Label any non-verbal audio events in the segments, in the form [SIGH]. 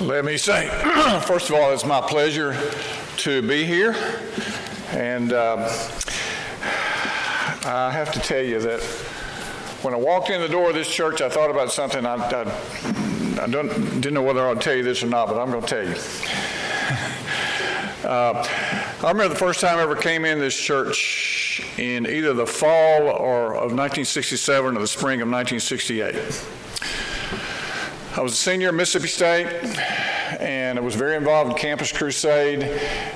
Let me say, [CLEARS THROAT] first of all, it's my pleasure to be here. And um, I have to tell you that when I walked in the door of this church, I thought about something. I, I, I don't, didn't know whether I'd tell you this or not, but I'm going to tell you. [LAUGHS] Uh, I remember the first time I ever came in this church in either the fall or of 1967 or the spring of 1968. I was a senior at Mississippi State, and I was very involved in Campus Crusade,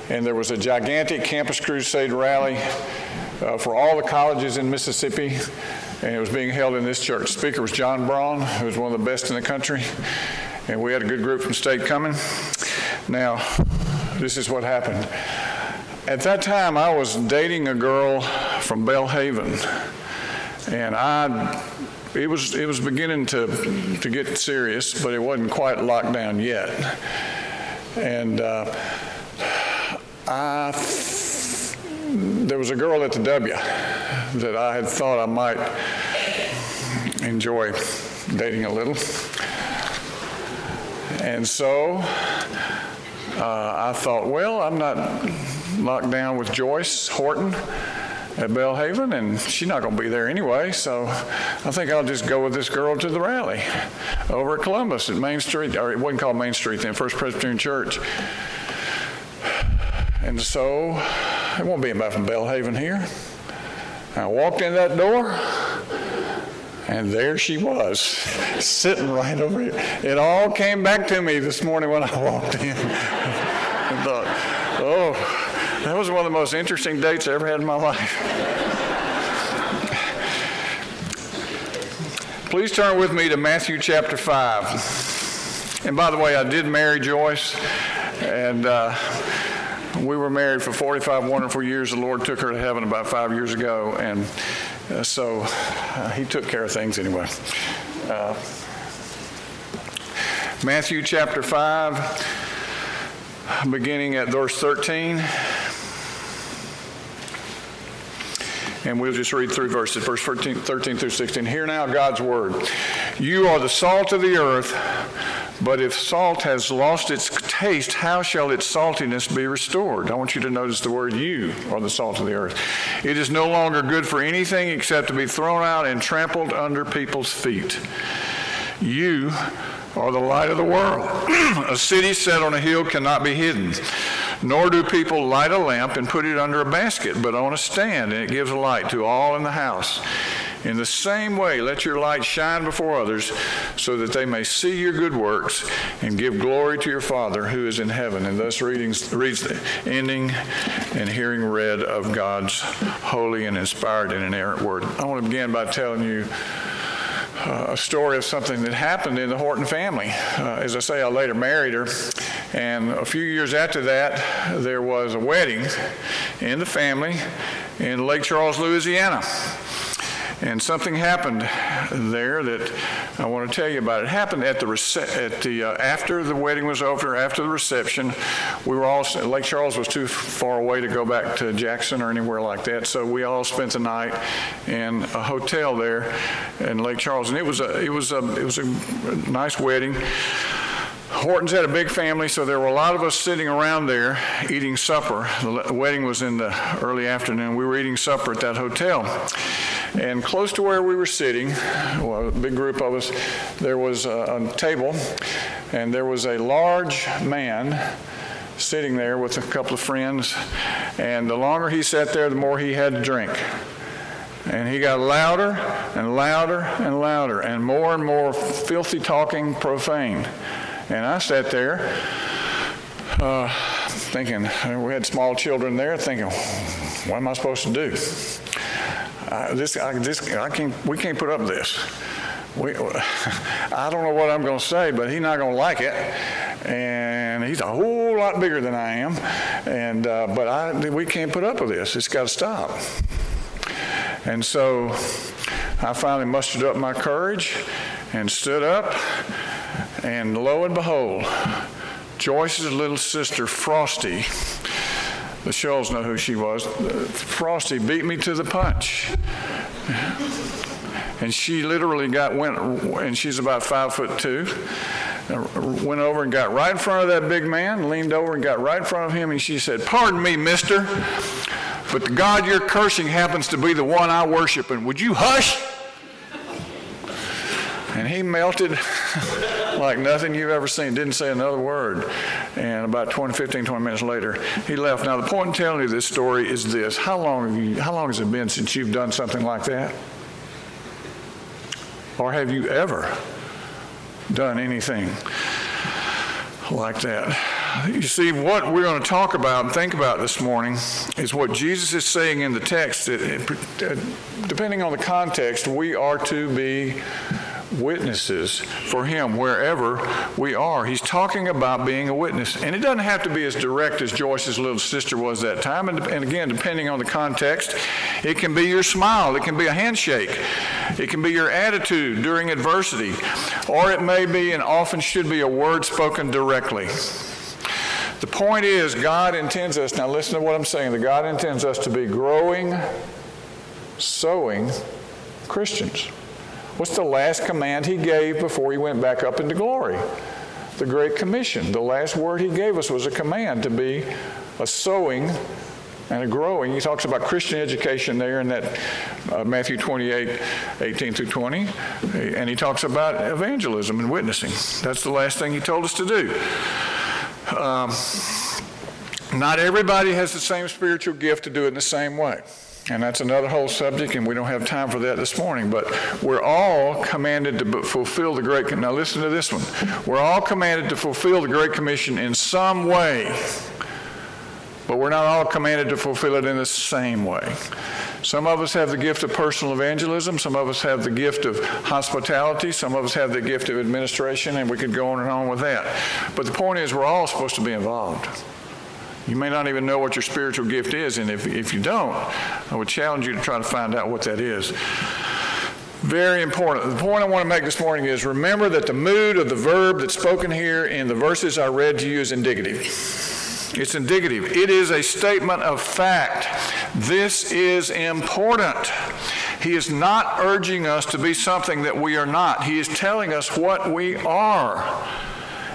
and there was a gigantic Campus Crusade rally uh, for all the colleges in Mississippi, and it was being held in this church. Speaker was John Braun, who was one of the best in the country, and we had a good group from state coming. Now, this is what happened. At that time, I was dating a girl from Belhaven, and I it was it was beginning to to get serious, but it wasn't quite locked down yet. And uh, I there was a girl at the W that I had thought I might enjoy dating a little, and so uh, I thought, well, I'm not locked down with Joyce Horton at Belhaven, and she's not going to be there anyway. So I think I'll just go with this girl to the rally over at Columbus at Main Street, or it wasn't called Main Street then, First Presbyterian Church. And so it won't be about from Belhaven here. I walked in that door, and there she was, sitting right over here. It all came back to me this morning when I walked in. [LAUGHS] That was one of the most interesting dates I ever had in my life. Please turn with me to Matthew chapter 5. And by the way, I did marry Joyce, and uh, we were married for 45 wonderful years. The Lord took her to heaven about five years ago, and uh, so uh, He took care of things anyway. Uh, Matthew chapter 5, beginning at verse 13. And we'll just read through verses, verse 13, 13, through 16. Hear now God's word. You are the salt of the earth, but if salt has lost its taste, how shall its saltiness be restored? I want you to notice the word you are the salt of the earth. It is no longer good for anything except to be thrown out and trampled under people's feet. You are the light of the world. [CLEARS THROAT] a city set on a hill cannot be hidden. Nor do people light a lamp and put it under a basket, but on a stand, and it gives light to all in the house. In the same way, let your light shine before others, so that they may see your good works and give glory to your Father who is in heaven. And thus readings, reads the ending and hearing read of God's holy and inspired and inerrant word. I want to begin by telling you a story of something that happened in the Horton family. Uh, as I say, I later married her, and a few years after that, there was a wedding in the family in Lake Charles, Louisiana. And something happened there that I want to tell you about. It happened at the rece- at the uh, after the wedding was over, after the reception. We were all Lake Charles was too far away to go back to Jackson or anywhere like that, so we all spent the night in a hotel there in Lake Charles, and it was a it was a it was a nice wedding. Hortons had a big family, so there were a lot of us sitting around there eating supper. The wedding was in the early afternoon. We were eating supper at that hotel. And close to where we were sitting, well, a big group of us, there was a, a table, and there was a large man sitting there with a couple of friends. And the longer he sat there, the more he had to drink. And he got louder and louder and louder, and more and more filthy talking, profane. And I sat there uh, thinking, we had small children there, thinking, what am I supposed to do? Uh, this, I, this, I can't, we can't put up this. We, [LAUGHS] I don't know what I'm going to say, but he's not going to like it. And he's a whole lot bigger than I am. And, uh, but I, we can't put up with this. It's got to stop. And so I finally mustered up my courage and stood up and lo and behold, Joyce's little sister, Frosty, the Shulls know who she was, Frosty beat me to the punch. And she literally got, went, and she's about five foot two. went over and got right in front of that big man, leaned over and got right in front of him, and she said, Pardon me, mister, but the God you're cursing happens to be the one I worship, and would you hush? And he melted [LAUGHS] like nothing you've ever seen, didn't say another word. And about 20, 15, 20 minutes later, he left. Now, the point in telling you this story is this how long, have you, how long has it been since you've done something like that? Or have you ever done anything like that? You see, what we're going to talk about and think about this morning is what Jesus is saying in the text. That, depending on the context, we are to be witnesses for him wherever we are. He's talking about being a witness. And it doesn't have to be as direct as Joyce's little sister was that time. And, and, again, depending on the context, it can be your smile, it can be a handshake, it can be your attitude during adversity, or it may be and often should be a word spoken directly. The point is, God intends us, now listen to what I'm saying, that God intends us to be growing, sowing Christians. What's the last command he gave before he went back up into glory? The Great Commission. The last word he gave us was a command to be a sowing and a growing. He talks about Christian education there in that uh, Matthew 28, 18 through 20. And he talks about evangelism and witnessing. That's the last thing he told us to do. Um, not everybody has the same spiritual gift to do it in the same way. And that's another whole subject, and we don't have time for that this morning. But we're all commanded to fulfill the Great Now, listen to this one. We're all commanded to fulfill the Great Commission in some way, but we're not all commanded to fulfill it in the same way. Some of us have the gift of personal evangelism. Some of us have the gift of hospitality. Some of us have the gift of administration, and we could go on and on with that. But the point is, we're all supposed to be involved. You may not even know what your spiritual gift is, and if, if you don't, I would challenge you to try to find out what that is. Very important. The point I want to make this morning is remember that the mood of the verb that's spoken here in the verses I read to you is indicative. It's indicative. It is a statement of fact. This is important. He is not urging us to be something that we are not. He is telling us what we are.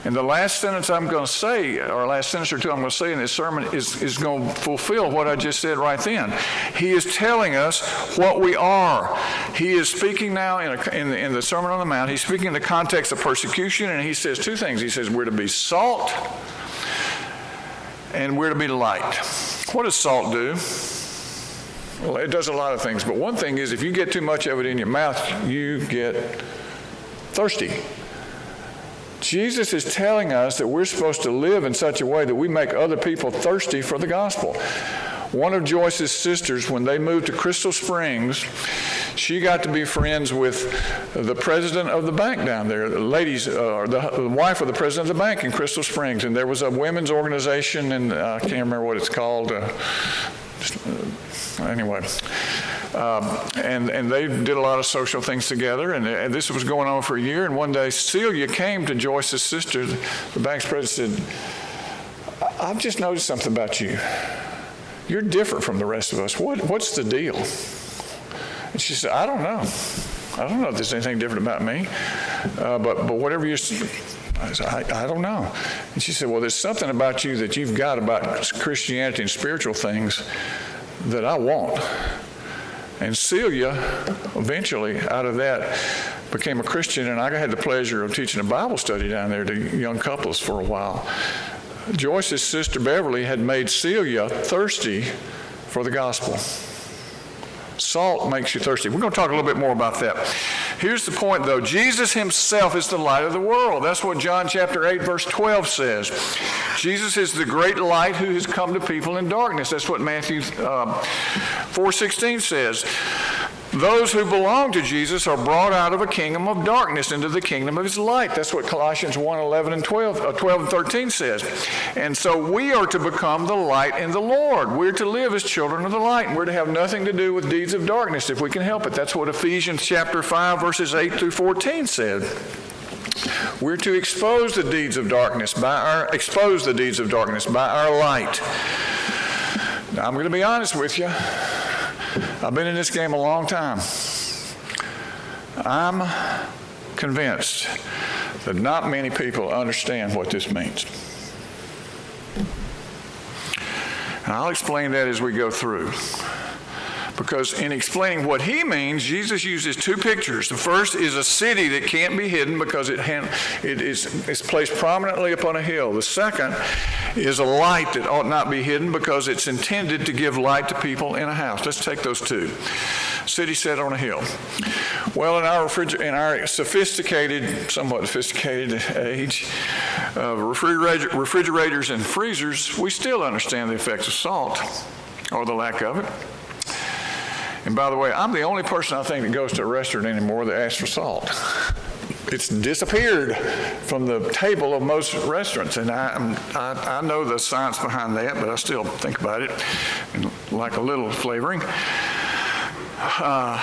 And the last sentence I'm going to say, or last sentence or two I'm going to say in this sermon, is, is going to fulfill what I just said right then. He is telling us what we are. He is speaking now in, a, in, the, in the Sermon on the Mount, he's speaking in the context of persecution, and he says two things. He says, We're to be salt, and we're to be light. What does salt do? Well, it does a lot of things, but one thing is if you get too much of it in your mouth, you get thirsty. Jesus is telling us that we're supposed to live in such a way that we make other people thirsty for the gospel. One of Joyce's sisters, when they moved to Crystal Springs, she got to be friends with the president of the bank down there, the ladies, uh, or the, the, wife of the president of the bank in Crystal Springs. And there was a women's organization, and uh, I can't remember what it's called. Uh, anyway. Um, and, and they did a lot of social things together, and, and, this was going on for a year. And one day, Celia came to Joyce's sister, the bank's president, said, I've just noticed something about you. You're different from the rest of us. What, what's the deal? And she said, I don't know. I don't know if there's anything different about me, uh, but, but whatever you I said, I, I, don't know. And she said, Well, there's something about you that you've got about Christianity and spiritual things that I want. And Celia, eventually, out of that, became a Christian, and I had the pleasure of teaching a Bible study down there to young couples for a while. Joyce's sister Beverly had made Celia thirsty for the gospel. Salt makes you thirsty. We're going to talk a little bit more about that. Here's the point, though Jesus himself is the light of the world. That's what John chapter 8, verse 12 says. Jesus is the great light who has come to people in darkness. That's what Matthew uh, 4.16 says. Those who belong to Jesus are brought out of a kingdom of darkness into the kingdom of his light. That's what Colossians 1 11 and 12, uh, 12 and 13 says. And so we are to become the light in the Lord. We're to live as children of the light, and we're to have nothing to do with deeds of darkness if we can help it. That's what Ephesians chapter 5, verses 8 through 14 said. We're to expose the deeds of darkness by our expose the deeds of darkness by our light. I'm going to be honest with you. I've been in this game a long time. I'm convinced that not many people understand what this means. And I'll explain that as we go through. Because in explaining what he means, Jesus uses two pictures. The first is a city that can't be hidden because it, it is it's placed prominently upon a hill. The second is a light that ought not be hidden because it's intended to give light to people in a house. Let's take those two. City set on a hill. Well, in our, refriger- in our sophisticated, somewhat sophisticated age of refrigerator- refrigerators and freezers, we still understand the effects of salt or the lack of it. And by the way, I'm the only person I think that goes to a restaurant anymore that asks for salt. It's disappeared from the table of most restaurants, and I, I, I know the science behind that, but I still think about it and like a little flavoring. Uh,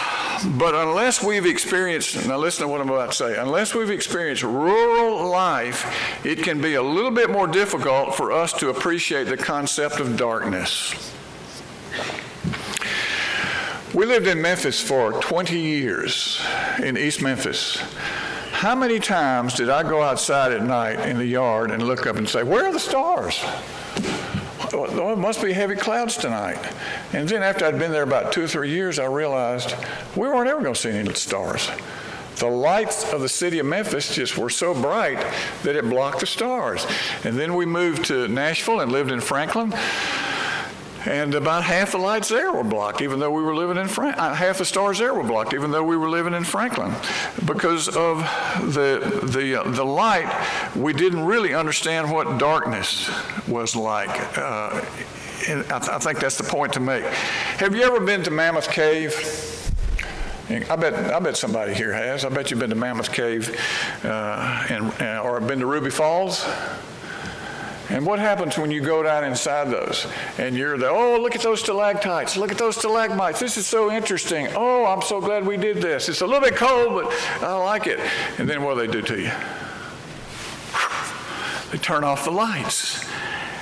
but unless we've experienced, now listen to what I'm about to say, unless we've experienced rural life, it can be a little bit more difficult for us to appreciate the concept of darkness. We lived in Memphis for 20 years, in East Memphis. How many times did I go outside at night in the yard and look up and say, Where are the stars? Oh, it must be heavy clouds tonight. And then after I'd been there about two or three years, I realized we weren't ever going to see any stars. The lights of the city of Memphis just were so bright that it blocked the stars. And then we moved to Nashville and lived in Franklin. And about half the lights there were blocked, even though we were living in Frank. Uh, half the stars there were blocked, even though we were living in Franklin, because of the the uh, the light. We didn't really understand what darkness was like. Uh, and I, th- I think that's the point to make. Have you ever been to Mammoth Cave? I bet, I bet somebody here has. I bet you've been to Mammoth Cave uh, and, uh, or been to Ruby Falls. And what happens when you go down inside those and you're there, oh, look at those stalactites, look at those stalagmites. This is so interesting. Oh, I'm so glad we did this. It's a little bit cold, but I like it. And then what do they do to you? They turn off the lights.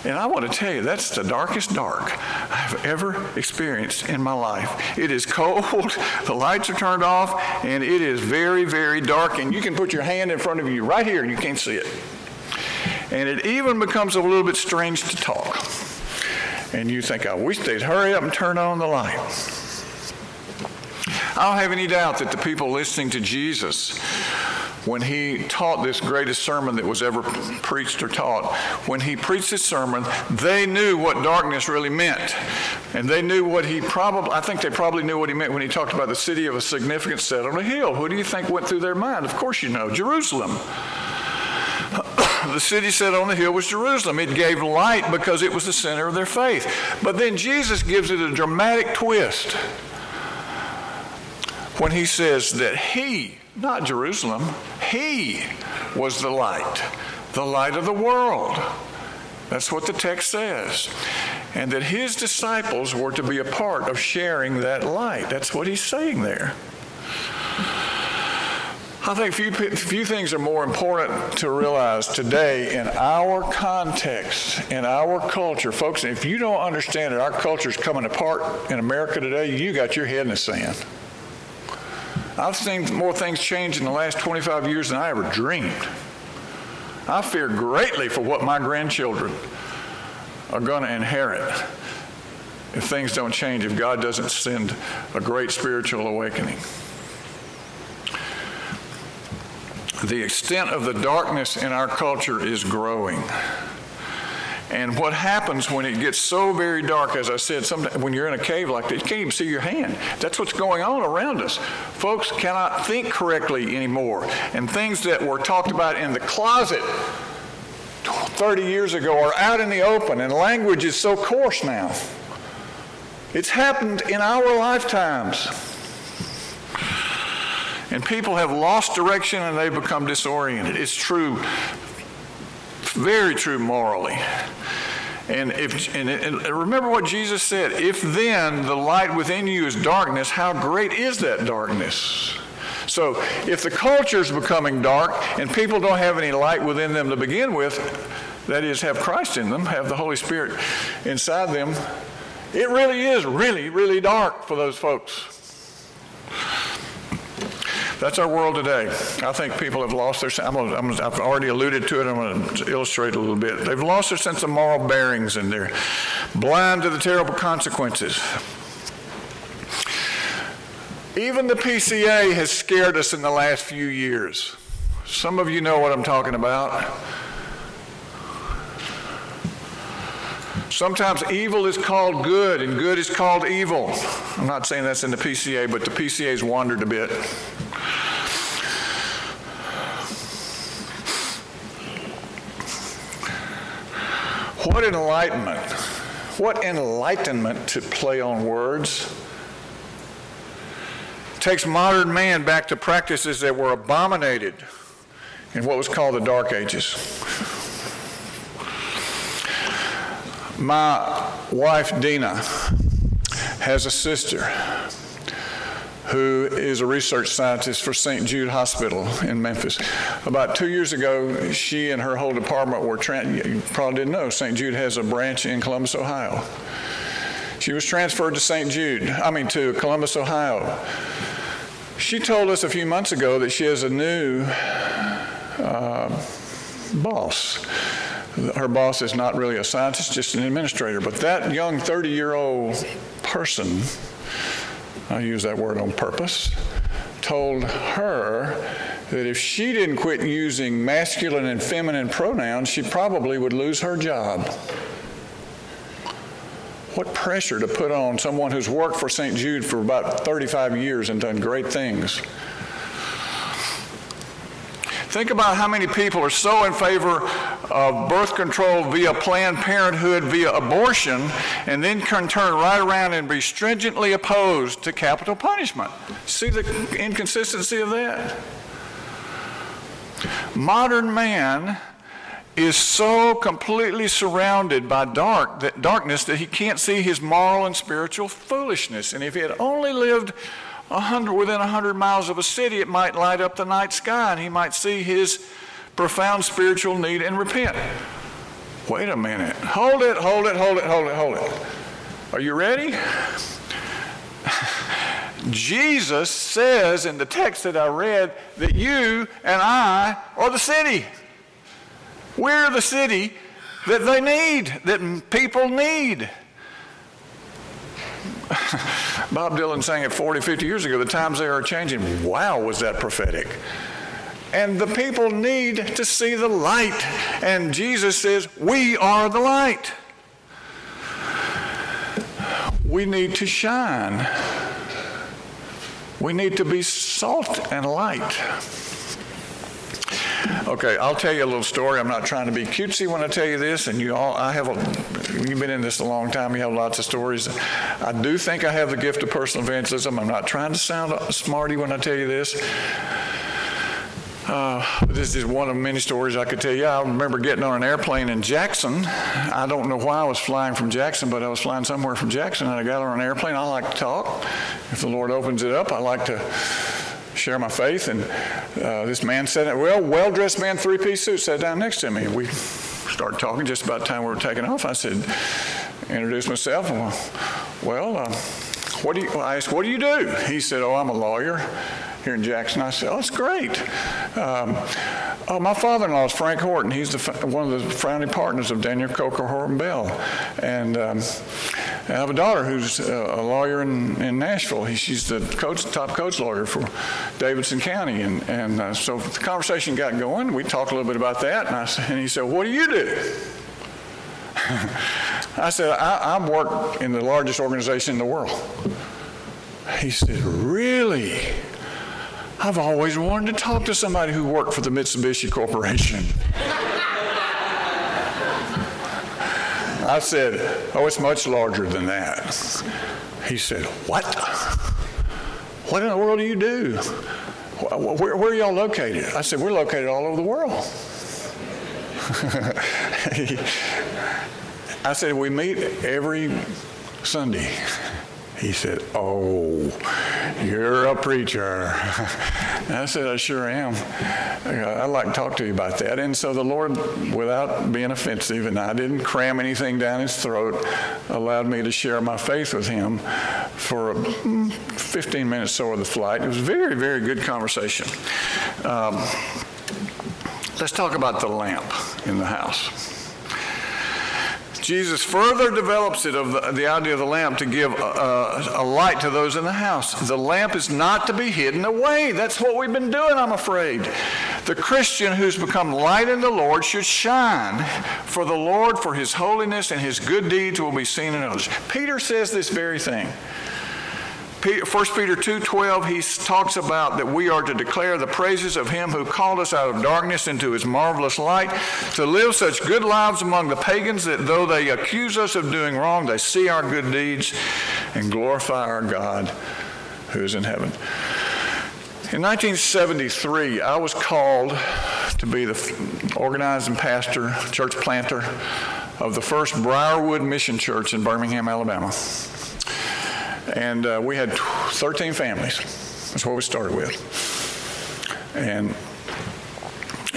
And I want to tell you, that's the darkest dark I've ever experienced in my life. It is cold, [LAUGHS] the lights are turned off, and it is very, very dark. And you can put your hand in front of you right here and you can't see it. And it even becomes a little bit strange to talk. And you think, I wish they'd hurry up and turn on the light. I don't have any doubt that the people listening to Jesus, when he taught this greatest sermon that was ever preached or taught, when he preached this sermon, they knew what darkness really meant. And they knew what he probably, I think they probably knew what he meant when he talked about the city of a significant set on a hill. Who do you think went through their mind? Of course you know, Jerusalem. The city set on the hill was Jerusalem. It gave light because it was the center of their faith. But then Jesus gives it a dramatic twist when he says that he, not Jerusalem, he was the light, the light of the world. That's what the text says. And that his disciples were to be a part of sharing that light. That's what he's saying there. I think few, few things are more important to realize today in our context, in our culture. Folks, if you don't understand that our culture is coming apart in America today, you got your head in the sand. I've seen more things change in the last 25 years than I ever dreamed. I fear greatly for what my grandchildren are going to inherit if things don't change, if God doesn't send a great spiritual awakening. The extent of the darkness in our culture is growing. And what happens when it gets so very dark, as I said, when you're in a cave like that, you can't even see your hand. That's what's going on around us. Folks cannot think correctly anymore. And things that were talked about in the closet 30 years ago are out in the open, and language is so coarse now. It's happened in our lifetimes. And people have lost direction and they've become disoriented. It's true, very true morally. And, if, and, and remember what Jesus said if then the light within you is darkness, how great is that darkness? So if the culture is becoming dark and people don't have any light within them to begin with, that is, have Christ in them, have the Holy Spirit inside them, it really is really, really dark for those folks. That's our world today. I think people have lost their, I'm I'm, I've already alluded to it, I'm going to illustrate a little bit. They've lost their sense of moral bearings and they're blind to the terrible consequences. Even the PCA has scared us in the last few years. Some of you know what I'm talking about. Sometimes evil is called good and good is called evil. I'm not saying that's in the PCA, but the PCA's wandered a bit. What enlightenment! What enlightenment to play on words. Takes modern man back to practices that were abominated in what was called the Dark Ages. My wife, Dina, has a sister who is a research scientist for St. Jude Hospital in Memphis. About two years ago, she and her whole department were, you probably didn't know, St. Jude has a branch in Columbus, Ohio. She was transferred to St. Jude, I mean to Columbus, Ohio. She told us a few months ago that she has a new uh, boss her boss is not really a scientist, just an administrator. But that young 30 year old person, I use that word on purpose, told her that if she didn't quit using masculine and feminine pronouns, she probably would lose her job. What pressure to put on someone who's worked for St. Jude for about 35 years and done great things. Think about how many people are so in favor of birth control via Planned Parenthood, via abortion, and then can turn right around and be stringently opposed to capital punishment. See the inconsistency of that? Modern man is so completely surrounded by dark that darkness that he can't see his moral and spiritual foolishness. And if he had only lived 100, within 100 miles of a city, it might light up the night sky and he might see his profound spiritual need and repent. Wait a minute. Hold it, hold it, hold it, hold it, hold it. Are you ready? [LAUGHS] Jesus says in the text that I read that you and I are the city. We're the city that they need, that people need. [LAUGHS] Bob Dylan sang it 40, 50 years ago. The times they are changing. Wow, was that prophetic. And the people need to see the light. And Jesus says, We are the light. We need to shine. We need to be salt and light. Okay, I'll tell you a little story. I'm not trying to be cutesy when I tell you this, and you all, I have a, you've been in this a long time, you have lots of stories. I do think I have the gift of personal evangelism. I'm not trying to sound smarty when I tell you this. Uh, this is one of many stories I could tell you. I remember getting on an airplane in Jackson. I don't know why I was flying from Jackson, but I was flying somewhere from Jackson, and I got on an airplane. I like to talk. If the Lord opens it up, I like to share my faith. And uh, this man said, well, well dressed man, three piece suit, sat down next to me. We started talking just about the time we were taking off. I said, introduced myself. Well, uh, what do you, I asked, what do you do? He said, oh, I'm a lawyer here in Jackson. I said, oh, that's great. Um, oh, my father-in-law is Frank Horton. He's the, one of the founding partners of Daniel Coker Horton Bell. And um, I have a daughter who's a lawyer in, in Nashville. She's the coach, top coach lawyer for Davidson County. And, and uh, so the conversation got going. We talked a little bit about that. And, I, and he said, what do you do? [LAUGHS] I said, I, I work in the largest organization in the world. He said, Really? I've always wanted to talk to somebody who worked for the Mitsubishi Corporation. [LAUGHS] I said, Oh, it's much larger than that. He said, What? What in the world do you do? Where, where are y'all located? I said, We're located all over the world. [LAUGHS] I said, We meet every Sunday He said, Oh, you're a preacher. [LAUGHS] I said, I sure am. I'd like to talk to you about that. And so the Lord, without being offensive, and I didn't cram anything down his throat, allowed me to share my faith with him for 15 minutes or so of the flight. It was very, very good conversation. Um, let's talk about the lamp in the house. Jesus further develops it of the, the idea of the lamp to give a, a, light to those in the house. The lamp is not to be hidden away. That's what we've been doing, I'm afraid. The Christian who's become light in the Lord should shine for the Lord, for his holiness, and his good deeds will be seen in others. Peter says this very thing. 1 Peter 2:12 he talks about that we are to declare the praises of him who called us out of darkness into his marvelous light to live such good lives among the pagans that though they accuse us of doing wrong they see our good deeds and glorify our God who is in heaven. In 1973 I was called to be the organizing pastor, church planter of the first Briarwood Mission Church in Birmingham, Alabama. And uh, we had 13 families. That's what we started with. And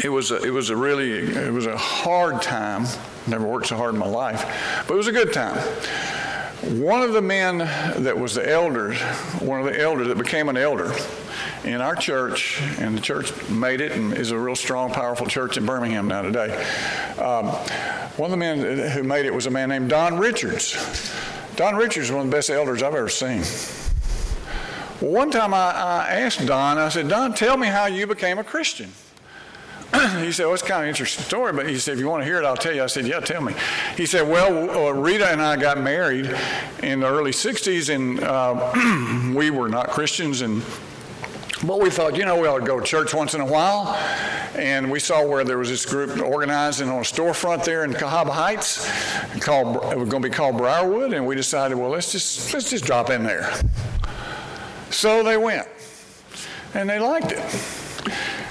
it was a, it was a really it was a hard time. Never worked so hard in my life, but it was a good time. One of the men that was the elders, one of the elders that became an elder in our church, and the church made it and is a real strong, powerful church in Birmingham now today. Um, one of the men who made it was a man named Don Richards. Don Richards is one of the best elders I've ever seen. One time I, I asked Don, I said, Don, tell me how you became a Christian. [CLEARS THROAT] he said, well, it's kind of an interesting story, but he said, if you want to hear it, I'll tell you. I said, yeah, tell me. He said, well, uh, Rita and I got married in the early 60s, and uh, [CLEARS THROAT] we were not Christians, and but we thought, you know, we ought to go to church once in a while. And we saw where there was this group organizing on a storefront there in Cahaba Heights. Called, it was going to be called Briarwood. And we decided, well, let's just, let's just drop in there. So they went. And they liked it.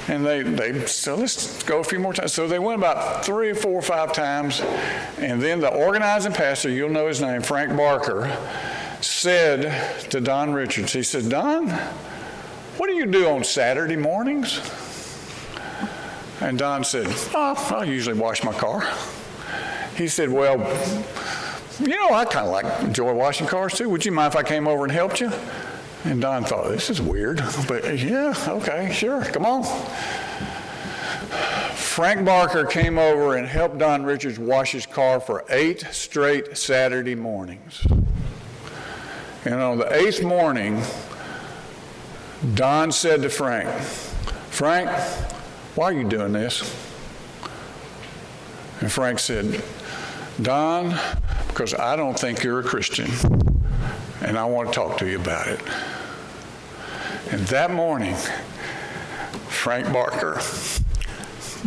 And they, they said, let's go a few more times. So they went about three, four, or five times. And then the organizing pastor, you'll know his name, Frank Barker, said to Don Richards, he said, Don, what do you do on Saturday mornings? And Don said, oh, I usually wash my car. He said, Well, you know, I kind of like enjoy washing cars too. Would you mind if I came over and helped you? And Don thought, This is weird. But yeah, okay, sure, come on. Frank Barker came over and helped Don Richards wash his car for eight straight Saturday mornings. And on the eighth morning, Don said to Frank, Frank, why are you doing this? And Frank said, Don, because I don't think you're a Christian, and I want to talk to you about it. And that morning, Frank Barker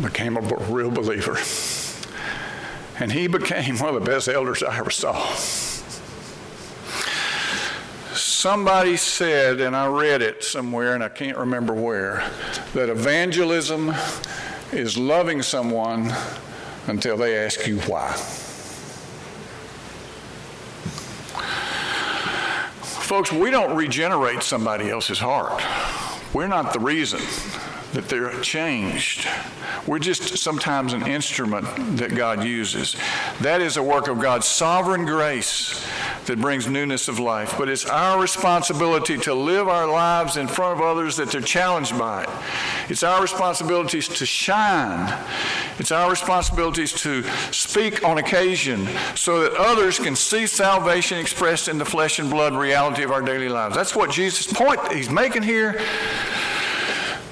became a real believer. And he became one of the best elders I ever saw. Somebody said, and I read it somewhere, and I can't remember where, that evangelism is loving someone until they ask you why. Folks, we don't regenerate somebody else's heart. We're not the reason that they're changed. We're just sometimes an instrument that God uses. That is a work of God's sovereign grace that brings newness of life. But it's our responsibility to live our lives in front of others that they're challenged by it. It's our responsibilities to shine. It's our responsibilities to speak on occasion so that others can see salvation expressed in the flesh and blood reality of our daily lives. That's what Jesus' point he's making here.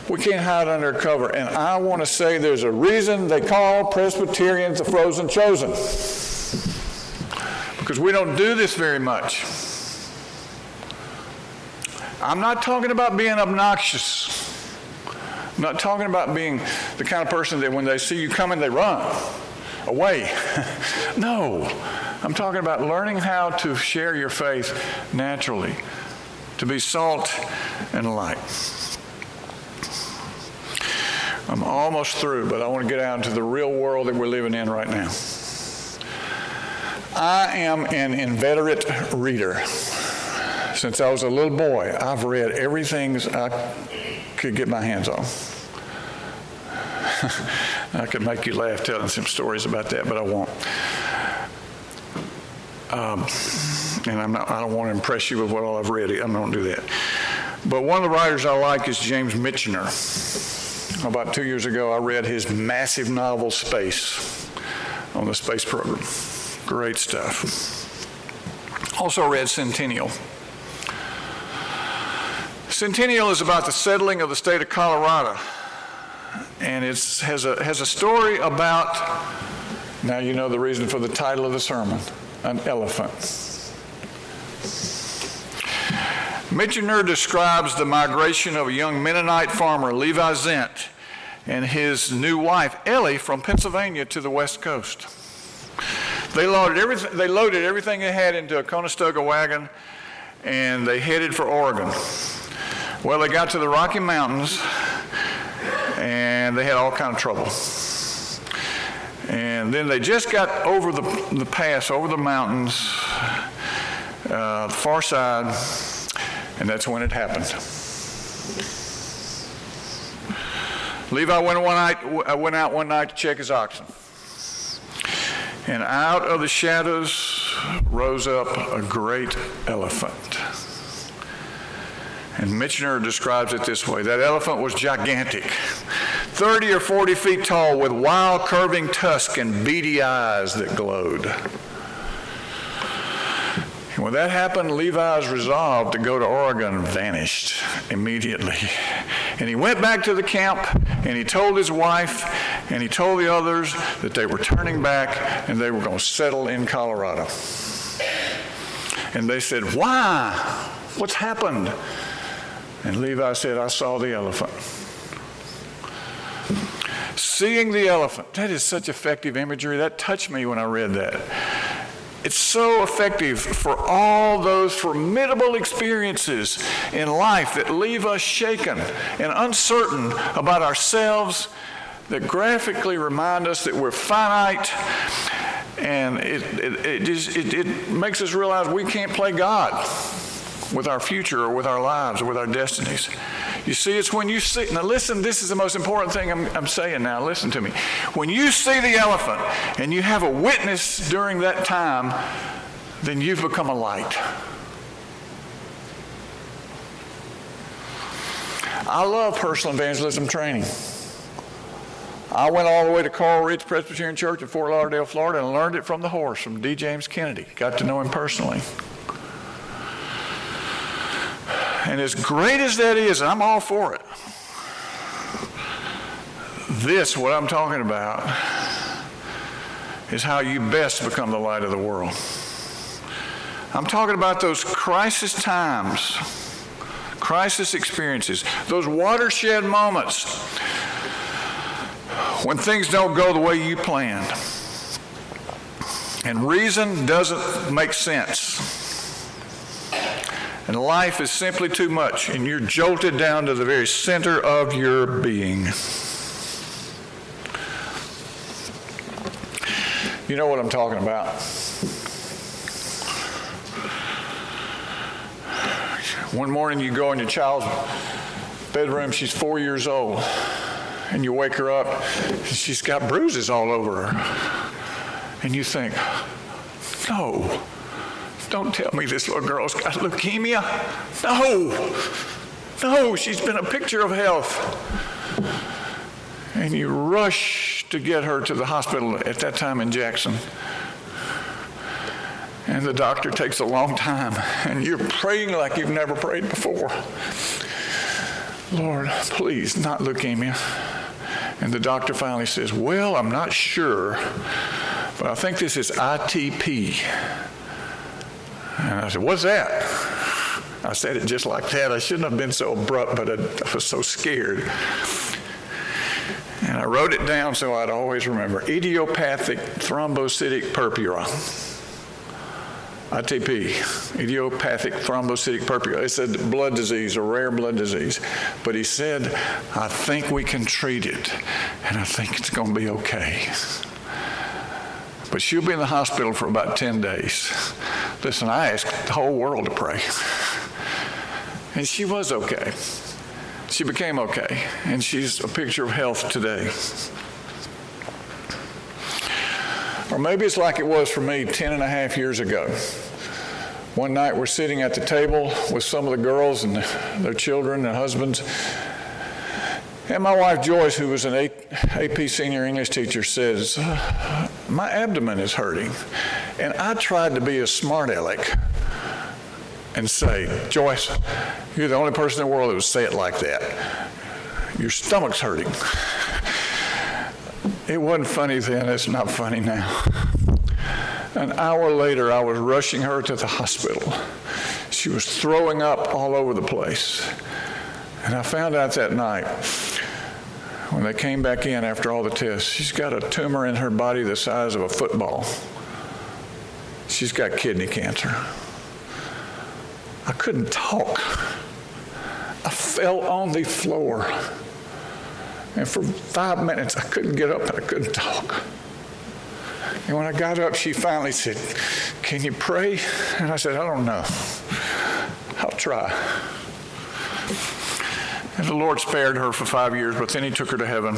We can't hide under cover. And I want to say there's a reason they call Presbyterians the frozen chosen because we don't do this very much. I'm not talking about being obnoxious. I'm not talking about being the kind of person that when they see you coming, they run away. [LAUGHS] no, I'm talking about learning how to share your faith naturally, to be salt and light. I'm almost through, but I want to get out into the real world that we're living in right now. I am an inveterate reader. Since I was a little boy, I've read everything I could get my hands on. [LAUGHS] I could make you laugh telling some stories about that, but I won't. Um, and I'm not, I don't want to impress you with what all I've read. I don't going to do that. But one of the writers I like is James Michener. About two years ago, I read his massive novel, Space, on the space program. Great stuff. Also read Centennial. Centennial is about the settling of the state of Colorado. And it has a, has a story about, now you know the reason for the title of the sermon, an elephant. Michener describes the migration of a young Mennonite farmer, Levi Zendt, and his new wife, Elly, from Pennsylvania to the West Coast. They loaded everything, they loaded everything they had into a Conestoga wagon and they headed for Oregon. Well, they got to the Rocky Mountains and they had all kind of trouble. And then they just got over the, the pass, over the mountains, uh, the far side, and that's when it happened. Levi went, one night, went out one night to check his oxen. And out of the shadows rose up a great elephant. And Michener describes it this way that elephant was gigantic, 30 or 40 feet tall, with wild curving tusks and beady eyes that glowed. And when that happened, Levi's resolve to go to Oregon vanished immediately. And he went back to the camp and he told his wife and he told the others that they were turning back and they were going to settle in Colorado. And they said, Why? What's happened? And Levi said, I saw the elephant. Seeing the elephant, that is such effective imagery. That touched me when I read that. It's so effective for all those formidable experiences in life that leave us shaken and uncertain about ourselves, that graphically remind us that we're finite, and it, it, it, just, it, it makes us realize we can't play God with our future or with our lives or with our destinies. You see, it's when you see, now listen, this is the most important thing I'm, I'm saying now. Listen to me. When you see the elephant and you have a witness during that time, then you've become a light. I love personal evangelism training. I went all the way to Coral Ridge Presbyterian Church in Fort Lauderdale, Florida, and learned it from the horse, from D. James Kennedy. Got to know him personally. And as great as that is, I'm all for it. This, what I'm talking about, is how you best become the light of the world. I'm talking about those crisis times, crisis experiences, those watershed moments when things don't go the way you planned and reason doesn't make sense and life is simply too much, and you're jolted down to the very center of your being. You know what I'm talking about. One morning you go in your child's bedroom, she's four years old, and you wake her up, and she's got bruises all over her. And you think, no, don't tell me this little girl's got leukemia. No, no, she's been a picture of health. And you rush to get her to the hospital at that time in Jackson. And the doctor takes a long time, and you're praying like you've never prayed before. Lord, please, not leukemia. And the doctor finally says, Well, I'm not sure, but I think this is ITP. And I said, What's that? I said it just like that. I shouldn't have been so abrupt, but I, was so scared. And I wrote it down so I'd always remember idiopathic thrombocytic purpura. ITP, idiopathic thrombocytic purpura. It's a blood disease, a rare blood disease. But he said, I think we can treat it, and I think it's going to be okay. But she'll be in the hospital for about 10 days. Listen, I asked the whole world to pray. And she was okay. She became okay, and she's a picture of health today. Or maybe it's like it was for me 10 and a half years ago. One night we're sitting at the table with some of the girls and their children and husbands. And my wife Joyce, who was an AP senior English teacher, says, uh, My abdomen is hurting. And I tried to be a smart aleck and say, Joyce, you're the only person in the world that would say it like that. Your stomach's hurting. It wasn't funny then, it's not funny now. An hour later, I was rushing her to the hospital. She was throwing up all over the place. And I found out that night when they came back in after all the tests, she's got a tumor in her body the size of a football. She's got kidney cancer. I couldn't talk. I fell on the floor. And for five minutes, I couldn't get up and I couldn't talk. And when I got up, she finally said, Can you pray? And I said, I don't know. I'll try. And the Lord spared her for five years, but then He took her to heaven.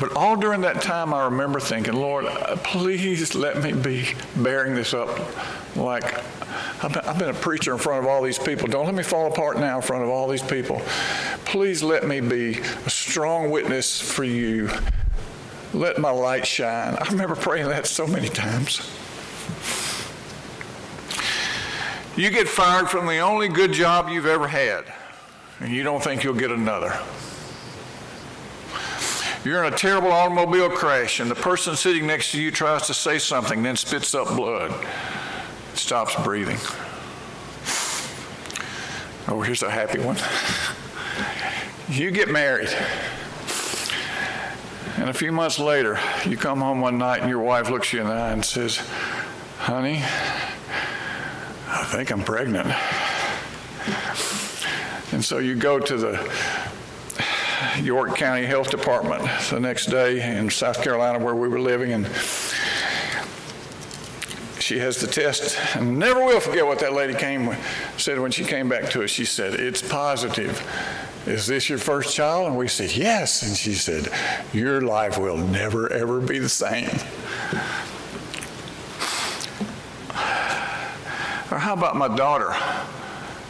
But all during that time, I remember thinking, Lord, please let me be bearing this up like I've been, a preacher in front of all these people. Don't let me fall apart now in front of all these people. Please let me be a strong witness for you. Let my light shine. I remember praying that so many times. You get fired from the only good job you've ever had, and you don't think you'll get another. You're in a terrible automobile crash, and the person sitting next to you tries to say something, then spits up blood stops breathing. Oh, here's a happy one. You get married. And a few months later, you come home one night and your wife looks you in the eye and says, Honey, I think I'm pregnant. And so you go to the York County Health Department the next day in South Carolina where we were living and she has the test, and never will forget what that lady came said when she came back to us. She said, "It's positive. Is this your first child?" And we said, "Yes." And she said, "Your life will never ever be the same." Or how about my daughter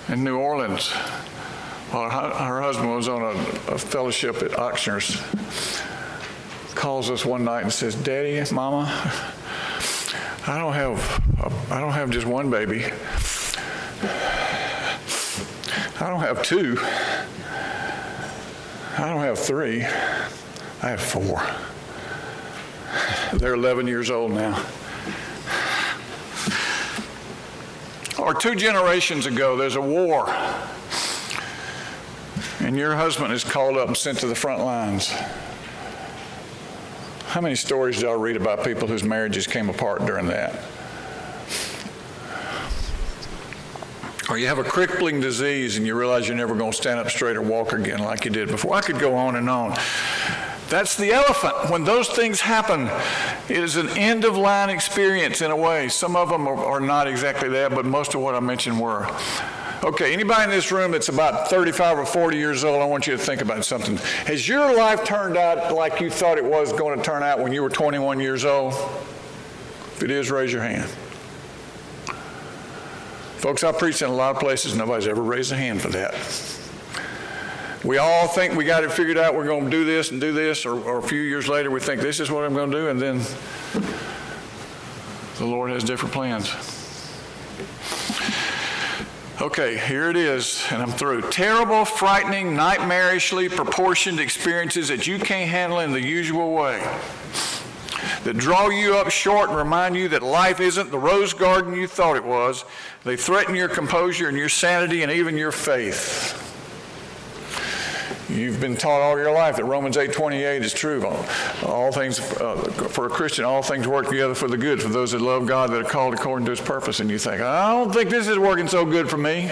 in New Orleans? Well, her husband was on a, a fellowship at Ochsner's. Calls us one night and says, "Daddy, Mama." I don't have I don't have just one baby. I don't have two. I don't have three. I have four. They're 11 years old now. Or two generations ago, there's a war. And your husband is called up and sent to the front lines. How many stories do I read about people whose marriages came apart during that? Or you have a crippling disease and you realize you're never going to stand up straight or walk again like you did before. I could go on and on. That's the elephant. When those things happen, it is an end of line experience in a way. Some of them are, are not exactly that, but most of what I mentioned were. Okay, anybody in this room that's about 35 or 40 years old, I want you to think about something. Has your life turned out like you thought it was going to turn out when you were 21 years old? If it is, raise your hand. Folks, I preach in a lot of places. Nobody's ever raised a hand for that. We all think we got it figured out. We're going to do this and do this, or, or a few years later, we think this is what I'm going to do, and then the Lord has different plans. Okay, here it is, and I'm through. Terrible, frightening, nightmarishly proportioned experiences that you can't handle in the usual way. That draw you up short and remind you that life isn't the rose garden you thought it was. They threaten your composure and your sanity and even your faith. You've been taught all your life that Romans 8:28 is true. All things uh, for a Christian, all things work together for the good for those that love God that are called according to His purpose. And you think, I don't think this is working so good for me.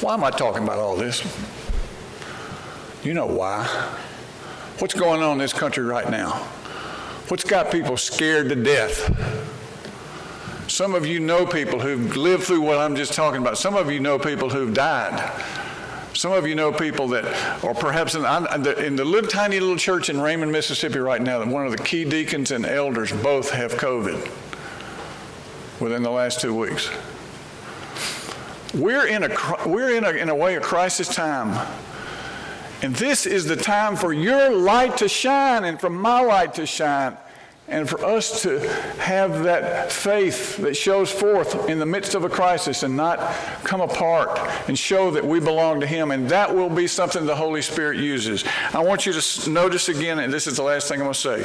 Why am I talking about all this? You know why. What's going on in this country right now? What's got people scared to death? Some of you know people who've lived through what I'm just talking about. Some of you know people who've died. Some of you know people that, or perhaps in, in the little tiny little church in Raymond, Mississippi right now, one of the key deacons and elders both have COVID within the last two weeks. We're in a, we're in a, in a way, a crisis time. And this is the time for your light to shine and for my light to shine and for us to have that faith that shows forth in the midst of a crisis and not come apart and show that we belong to Him. And that will be something the Holy Spirit uses. I want you to notice again, and this is the last thing I'm going to say.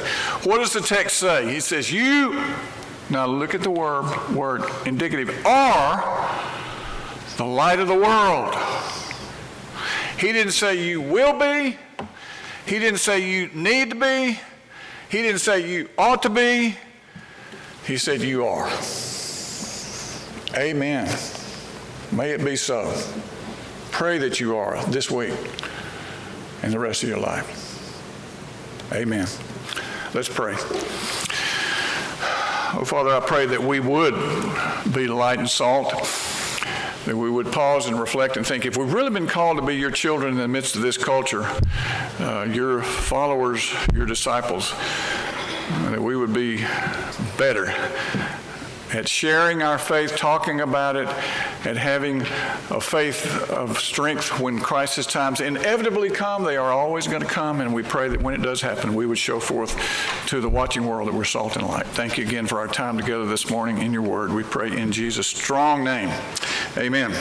What does the text say? He says, You, now look at the word, word indicative, are the light of the world. He didn't say you will be. He didn't say you need to be. He didn't say you ought to be, He said you are. Amen. May it be so. Pray that you are this week and the rest of your life. Amen. Let's pray. Oh, Father, I pray that we would be light and salt, that we would pause and reflect and think if we've really been called to be your children in the midst of this culture, uh, your followers, your disciples, that we would be better at sharing our faith, talking about it, at having a faith of strength when crisis times inevitably come. They are always going to come, and we pray that when it does happen, we would show forth to the watching world that we're salt and light. Thank you again for our time together this morning in your word. We pray in Jesus' strong name. Amen.